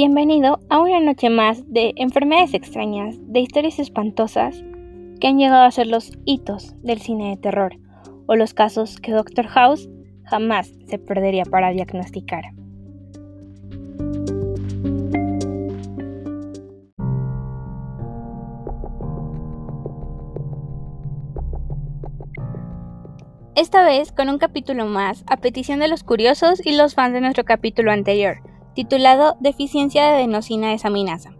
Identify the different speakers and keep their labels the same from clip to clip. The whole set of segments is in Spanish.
Speaker 1: Bienvenido a una noche más de enfermedades extrañas, de historias espantosas que han llegado a ser los hitos del cine de terror o los casos que Doctor House jamás se perdería para diagnosticar. Esta vez con un capítulo más a petición de los curiosos y los fans de nuestro capítulo anterior, titulado Deficiencia de adenosina desaminasa.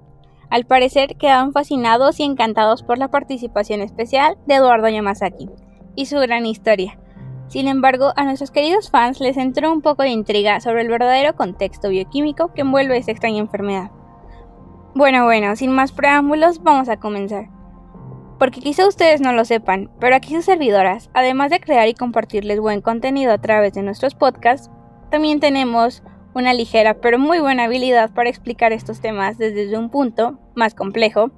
Speaker 1: Al parecer quedaron fascinados y encantados por la participación especial de Eduardo Yamazaki y su gran historia. Sin embargo, a nuestros queridos fans les entró un poco de intriga sobre el verdadero contexto bioquímico que envuelve esta extraña enfermedad. Bueno, bueno, sin más preámbulos, vamos a comenzar. Porque quizá ustedes no lo sepan, pero aquí sus servidoras, además de crear y compartirles buen contenido a través de nuestros podcasts, también tenemos una ligera pero muy buena habilidad para explicar estos temas desde un punto más complejo,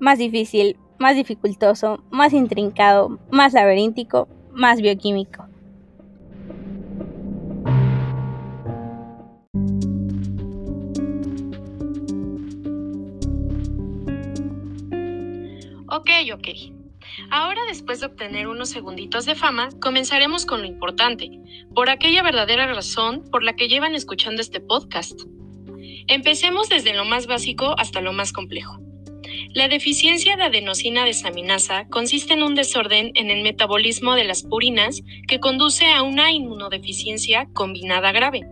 Speaker 1: más difícil, más dificultoso, más intrincado, más laberíntico, más bioquímico.
Speaker 2: Ok, ok. Ahora, después de obtener unos segunditos de fama, comenzaremos con lo importante, por aquella verdadera razón por la que llevan escuchando este podcast. Empecemos desde lo más básico hasta lo más complejo. La deficiencia de adenosina desaminasa consiste en un desorden en el metabolismo de las purinas que conduce a una inmunodeficiencia combinada grave.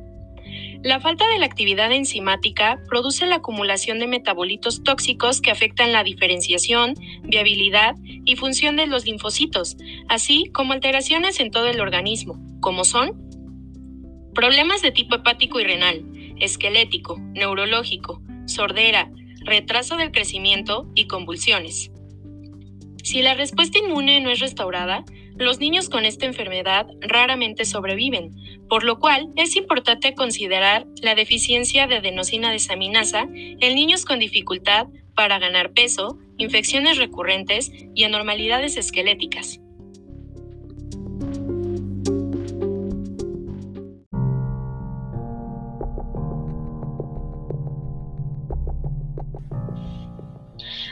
Speaker 2: La falta de la actividad enzimática produce la acumulación de metabolitos tóxicos que afectan la diferenciación, viabilidad y función de los linfocitos, así como alteraciones en todo el organismo, como son problemas de tipo hepático y renal, esquelético, neurológico, sordera, retraso del crecimiento y convulsiones. Si la respuesta inmune no es restaurada, los niños con esta enfermedad raramente sobreviven, por lo cual es importante considerar la deficiencia de adenosina desaminasa en niños con dificultad para ganar peso, infecciones recurrentes y anormalidades esqueléticas.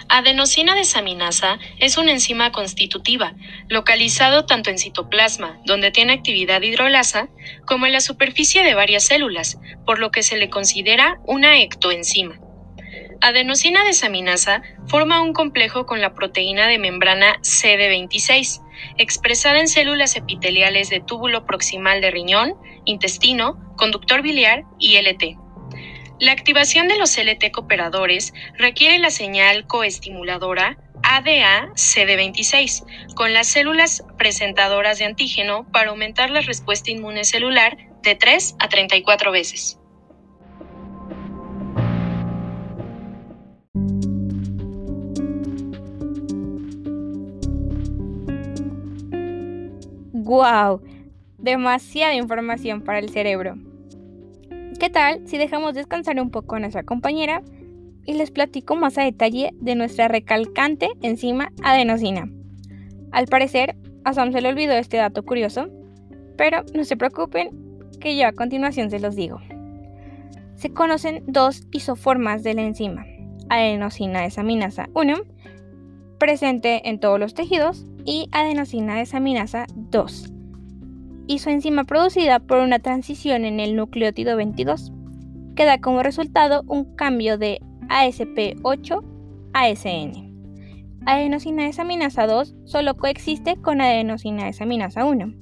Speaker 2: Adenosina desaminasa es una enzima constitutiva, localizado tanto en citoplasma, donde tiene actividad hidrolasa, como en la superficie de varias células, por lo que se le considera una ectoenzima. Adenosina desaminasa forma un complejo con la proteína de membrana CD26, expresada en células epiteliales de túbulo proximal de riñón, intestino, conductor biliar y LT. La activación de los LT cooperadores requiere la señal coestimuladora ADA-CD26 con las células presentadoras de antígeno para aumentar la respuesta inmune celular de 3 a 34 veces.
Speaker 1: ¡Guau! Demasiada información para el cerebro. ¿Qué tal si dejamos descansar un poco a nuestra compañera y les platico más a detalle de nuestra recalcante enzima adenosina? Al parecer, a Sam se le olvidó este dato curioso, pero no se preocupen que yo a continuación se los digo. Se conocen dos isoformas de la enzima, adenosina desaminasa 1, presente en todos los tejidos, y adenosina desaminasa 2, y su enzima producida por una transición en el nucleótido 22, que da como resultado un cambio de ASP8 a ASN. Adenosina desaminasa 2 solo coexiste con adenosina desaminasa 1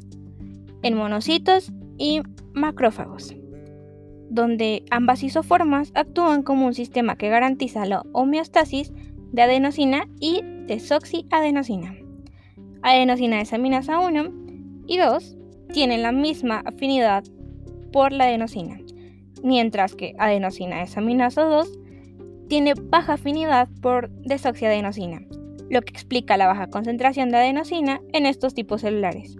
Speaker 1: en monocitos y macrófagos, donde ambas isoformas actúan como un sistema que garantiza la homeostasis de adenosina y desoxiadenosina. Adenosina desaminasa 1 y 2 tienen la misma afinidad por la adenosina, mientras que adenosina desaminasa 2 tiene baja afinidad por desoxiadenosina, lo que explica la baja concentración de adenosina en estos tipos celulares.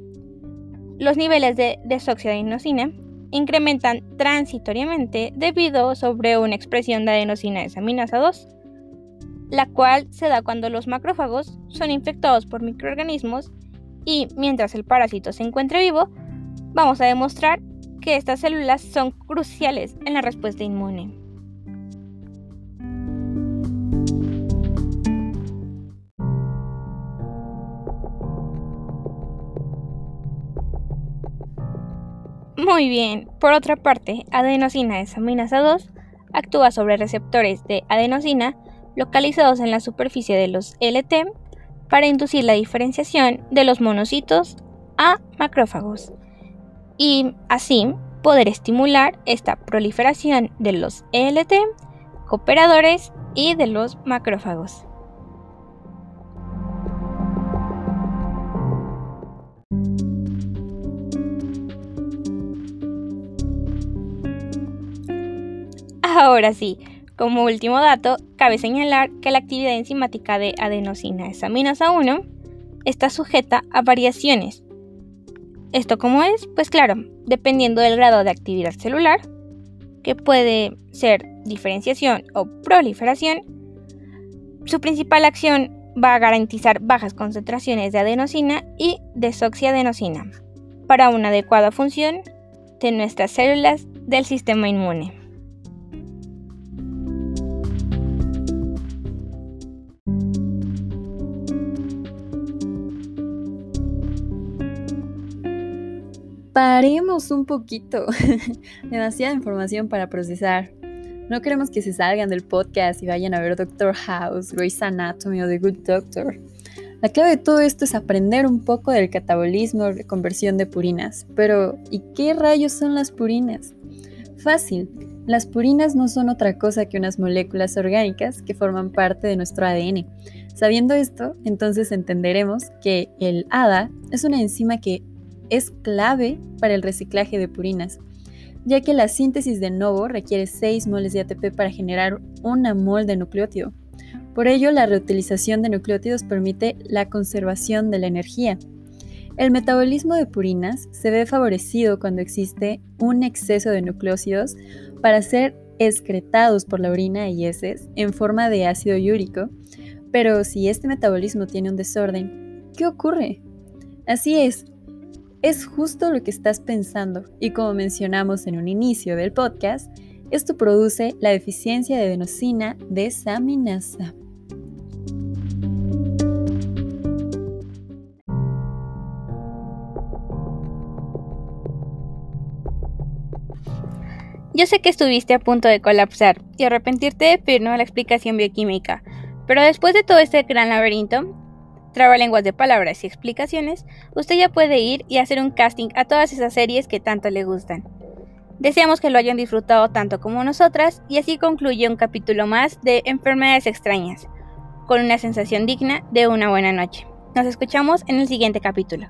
Speaker 1: Los niveles de desoxiadenosina incrementan transitoriamente debido sobre una expresión de adenosina desaminasa 2, la cual se da cuando los macrófagos son infectados por microorganismos y mientras el parásito se encuentre vivo, vamos a demostrar que estas células son cruciales en la respuesta inmune. Muy bien, por otra parte, adenosina desaminasa 2 actúa sobre receptores de adenosina localizados en la superficie de los LT para inducir la diferenciación de los monocitos a macrófagos y así poder estimular esta proliferación de los ELT, cooperadores y de los macrófagos. Ahora sí, como último dato, cabe señalar que la actividad enzimática de adenosina desaminasa 1 está sujeta a variaciones. ¿Esto cómo es? Pues claro, dependiendo del grado de actividad celular, que puede ser diferenciación o proliferación, su principal acción va a garantizar bajas concentraciones de adenosina y desoxiadenosina para una adecuada función de nuestras células del sistema inmune.
Speaker 3: Paremos un poquito. Demasiada información para procesar. No queremos que se salgan del podcast y vayan a ver Doctor House, Grey's Anatomy o The Good Doctor. La clave de todo esto es aprender un poco del catabolismo de conversión de purinas. Pero, ¿y qué rayos son las purinas? Fácil. Las purinas no son otra cosa que unas moléculas orgánicas que forman parte de nuestro ADN. Sabiendo esto, entonces entenderemos que el ADA es una enzima que es clave para el reciclaje de purinas, ya que la síntesis de novo requiere 6 moles de ATP para generar una mol de nucleótido. Por ello, la reutilización de nucleótidos permite la conservación de la energía. El metabolismo de purinas se ve favorecido cuando existe un exceso de nucleócidos para ser excretados por la orina y heces en forma de ácido úrico, pero si este metabolismo tiene un desorden, ¿qué ocurre? Así es, es justo lo que estás pensando y como mencionamos en un inicio del podcast, esto produce la deficiencia de adenosina desaminasa.
Speaker 1: Yo sé que estuviste a punto de colapsar y arrepentirte de pedirnos la explicación bioquímica, pero después de todo este gran laberinto, trabalenguas de palabras y explicaciones, usted ya puede ir y hacer un casting a todas esas series que tanto le gustan. Deseamos que lo hayan disfrutado tanto como nosotras y así concluye un capítulo más de Enfermedades extrañas, con una sensación digna de una buena noche. Nos escuchamos en el siguiente capítulo.